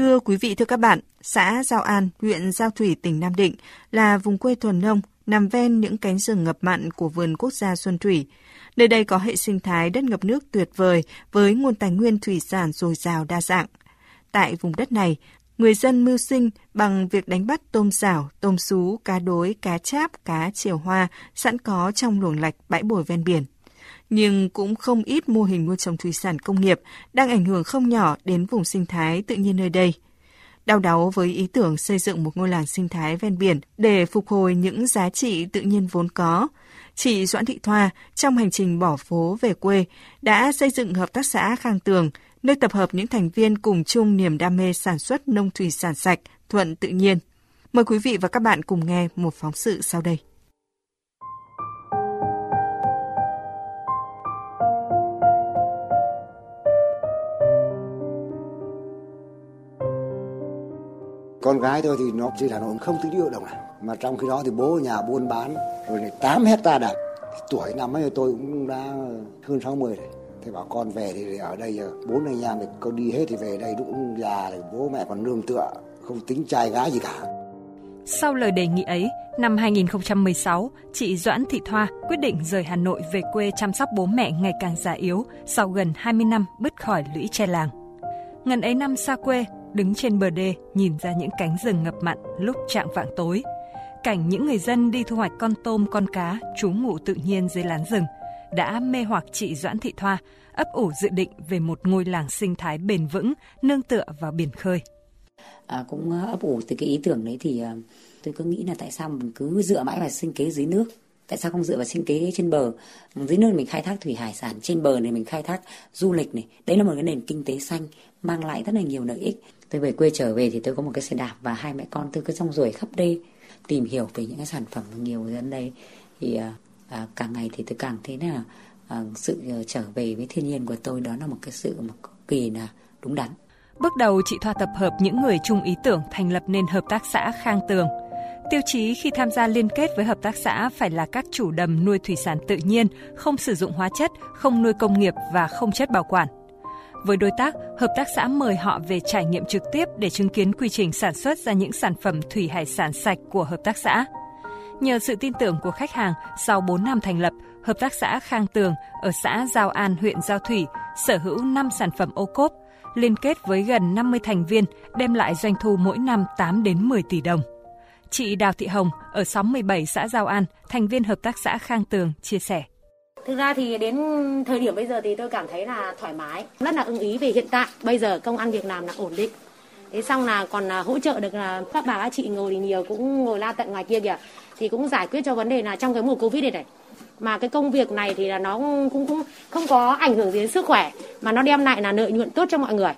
Thưa quý vị, thưa các bạn, xã Giao An, huyện Giao Thủy, tỉnh Nam Định là vùng quê thuần nông, nằm ven những cánh rừng ngập mặn của vườn quốc gia Xuân Thủy. Nơi đây có hệ sinh thái đất ngập nước tuyệt vời với nguồn tài nguyên thủy sản dồi dào đa dạng. Tại vùng đất này, người dân mưu sinh bằng việc đánh bắt tôm xảo, tôm sú, cá đối, cá cháp, cá chiều hoa sẵn có trong luồng lạch bãi bồi ven biển. Nhưng cũng không ít mô hình nuôi trồng thủy sản công nghiệp đang ảnh hưởng không nhỏ đến vùng sinh thái tự nhiên nơi đây. Đau đáu với ý tưởng xây dựng một ngôi làng sinh thái ven biển để phục hồi những giá trị tự nhiên vốn có, chị Doãn Thị Thoa trong hành trình bỏ phố về quê đã xây dựng hợp tác xã Khang Tường, nơi tập hợp những thành viên cùng chung niềm đam mê sản xuất nông thủy sản sạch, thuận tự nhiên. Mời quý vị và các bạn cùng nghe một phóng sự sau đây. Con gái tôi thì nó trên Hà Nội không tính điều đồng nào. Mà trong khi đó thì bố ở nhà buôn bán rồi này 8 hecta đạp. Tuổi năm ấy tôi cũng đã hơn 60 rồi. Thế bảo con về thì ở đây ờ, bốn anh em thì con đi hết thì về đây cũng già rồi bố mẹ còn nương tựa không tính trai gái gì cả. Sau lời đề nghị ấy, năm 2016, chị Doãn Thị Thoa quyết định rời Hà Nội về quê chăm sóc bố mẹ ngày càng già yếu sau gần 20 năm bứt khỏi lũy tre làng. Ngần ấy năm xa quê, đứng trên bờ đê nhìn ra những cánh rừng ngập mặn lúc trạng vạng tối. Cảnh những người dân đi thu hoạch con tôm con cá trú ngụ tự nhiên dưới lán rừng đã mê hoặc chị Doãn Thị Thoa ấp ủ dự định về một ngôi làng sinh thái bền vững nương tựa vào biển khơi. À, cũng ấp ủ từ cái ý tưởng đấy thì à, tôi cứ nghĩ là tại sao mình cứ dựa mãi vào sinh kế dưới nước tại sao không dựa vào sinh kế trên bờ? Dưới nước mình khai thác thủy hải sản trên bờ này mình khai thác du lịch này. Đấy là một cái nền kinh tế xanh mang lại rất là nhiều lợi ích. Tôi về quê trở về thì tôi có một cái xe đạp và hai mẹ con tôi cứ rong ruổi khắp đê tìm hiểu về những cái sản phẩm nhiều dân đây. Thì à, à, càng ngày thì tôi càng thấy là à, sự à, trở về với thiên nhiên của tôi đó là một cái sự mà kỳ là đúng đắn. Bước đầu chị Thoa tập hợp những người chung ý tưởng thành lập nên hợp tác xã Khang Tường. Tiêu chí khi tham gia liên kết với hợp tác xã phải là các chủ đầm nuôi thủy sản tự nhiên, không sử dụng hóa chất, không nuôi công nghiệp và không chất bảo quản. Với đối tác, hợp tác xã mời họ về trải nghiệm trực tiếp để chứng kiến quy trình sản xuất ra những sản phẩm thủy hải sản sạch của hợp tác xã. Nhờ sự tin tưởng của khách hàng, sau 4 năm thành lập, hợp tác xã Khang Tường ở xã Giao An, huyện Giao Thủy sở hữu 5 sản phẩm ô cốp, liên kết với gần 50 thành viên, đem lại doanh thu mỗi năm 8 đến 10 tỷ đồng. Chị Đào Thị Hồng ở xóm 17 xã Giao An, thành viên hợp tác xã Khang Tường chia sẻ. Thực ra thì đến thời điểm bây giờ thì tôi cảm thấy là thoải mái, rất là ưng ý về hiện tại bây giờ công ăn việc làm là ổn định. Thế xong là còn là hỗ trợ được là các bà các chị ngồi thì nhiều cũng ngồi la tận ngoài kia kìa thì cũng giải quyết cho vấn đề là trong cái mùa Covid này này. Mà cái công việc này thì là nó cũng cũng không có ảnh hưởng gì đến sức khỏe mà nó đem lại là lợi nhuận tốt cho mọi người.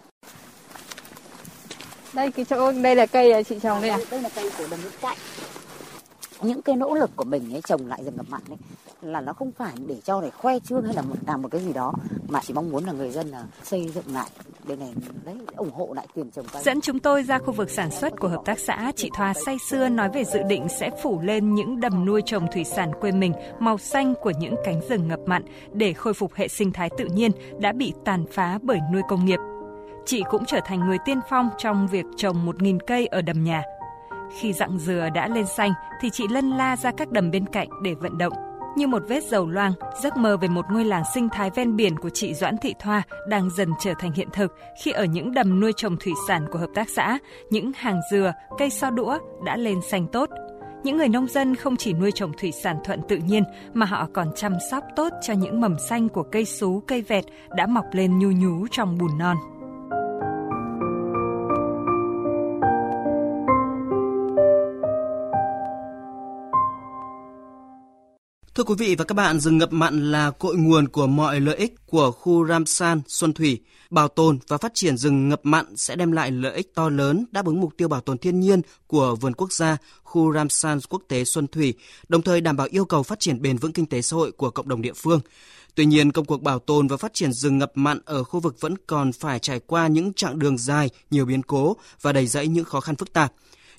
Đây cái chỗ đây là cây chị trồng đây à? Đây là cây của đồng nước cạnh những cái nỗ lực của mình ấy trồng lại rừng ngập mặn ấy là nó không phải để cho để khoe trương hay là một làm một cái gì đó mà chỉ mong muốn là người dân là xây dựng lại đây này đấy ủng hộ lại quyền trồng cây. Dẫn chúng tôi ra khu vực sản xuất của hợp tác xã, chị Thoa say xưa nói về dự định sẽ phủ lên những đầm nuôi trồng thủy sản quê mình màu xanh của những cánh rừng ngập mặn để khôi phục hệ sinh thái tự nhiên đã bị tàn phá bởi nuôi công nghiệp. Chị cũng trở thành người tiên phong trong việc trồng 1.000 cây ở đầm nhà. Khi dặng dừa đã lên xanh thì chị lân la ra các đầm bên cạnh để vận động. Như một vết dầu loang, giấc mơ về một ngôi làng sinh thái ven biển của chị Doãn Thị Thoa đang dần trở thành hiện thực khi ở những đầm nuôi trồng thủy sản của hợp tác xã, những hàng dừa, cây so đũa đã lên xanh tốt. Những người nông dân không chỉ nuôi trồng thủy sản thuận tự nhiên mà họ còn chăm sóc tốt cho những mầm xanh của cây sú, cây vẹt đã mọc lên nhu nhú trong bùn non. Thưa quý vị và các bạn, rừng ngập mặn là cội nguồn của mọi lợi ích của khu Ramsan, Xuân Thủy. Bảo tồn và phát triển rừng ngập mặn sẽ đem lại lợi ích to lớn đáp ứng mục tiêu bảo tồn thiên nhiên của vườn quốc gia khu Ramsan quốc tế Xuân Thủy, đồng thời đảm bảo yêu cầu phát triển bền vững kinh tế xã hội của cộng đồng địa phương. Tuy nhiên, công cuộc bảo tồn và phát triển rừng ngập mặn ở khu vực vẫn còn phải trải qua những chặng đường dài, nhiều biến cố và đầy dẫy những khó khăn phức tạp.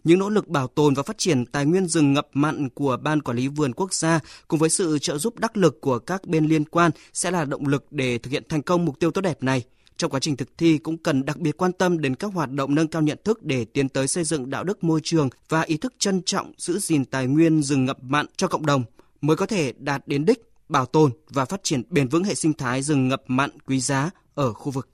Những nỗ lực bảo tồn và phát triển tài nguyên rừng ngập mặn của Ban Quản lý Vườn Quốc gia cùng với sự trợ giúp đắc lực của các bên liên quan sẽ là động lực để thực hiện thành công mục tiêu tốt đẹp này. Trong quá trình thực thi cũng cần đặc biệt quan tâm đến các hoạt động nâng cao nhận thức để tiến tới xây dựng đạo đức môi trường và ý thức trân trọng giữ gìn tài nguyên rừng ngập mặn cho cộng đồng mới có thể đạt đến đích bảo tồn và phát triển bền vững hệ sinh thái rừng ngập mặn quý giá ở khu vực.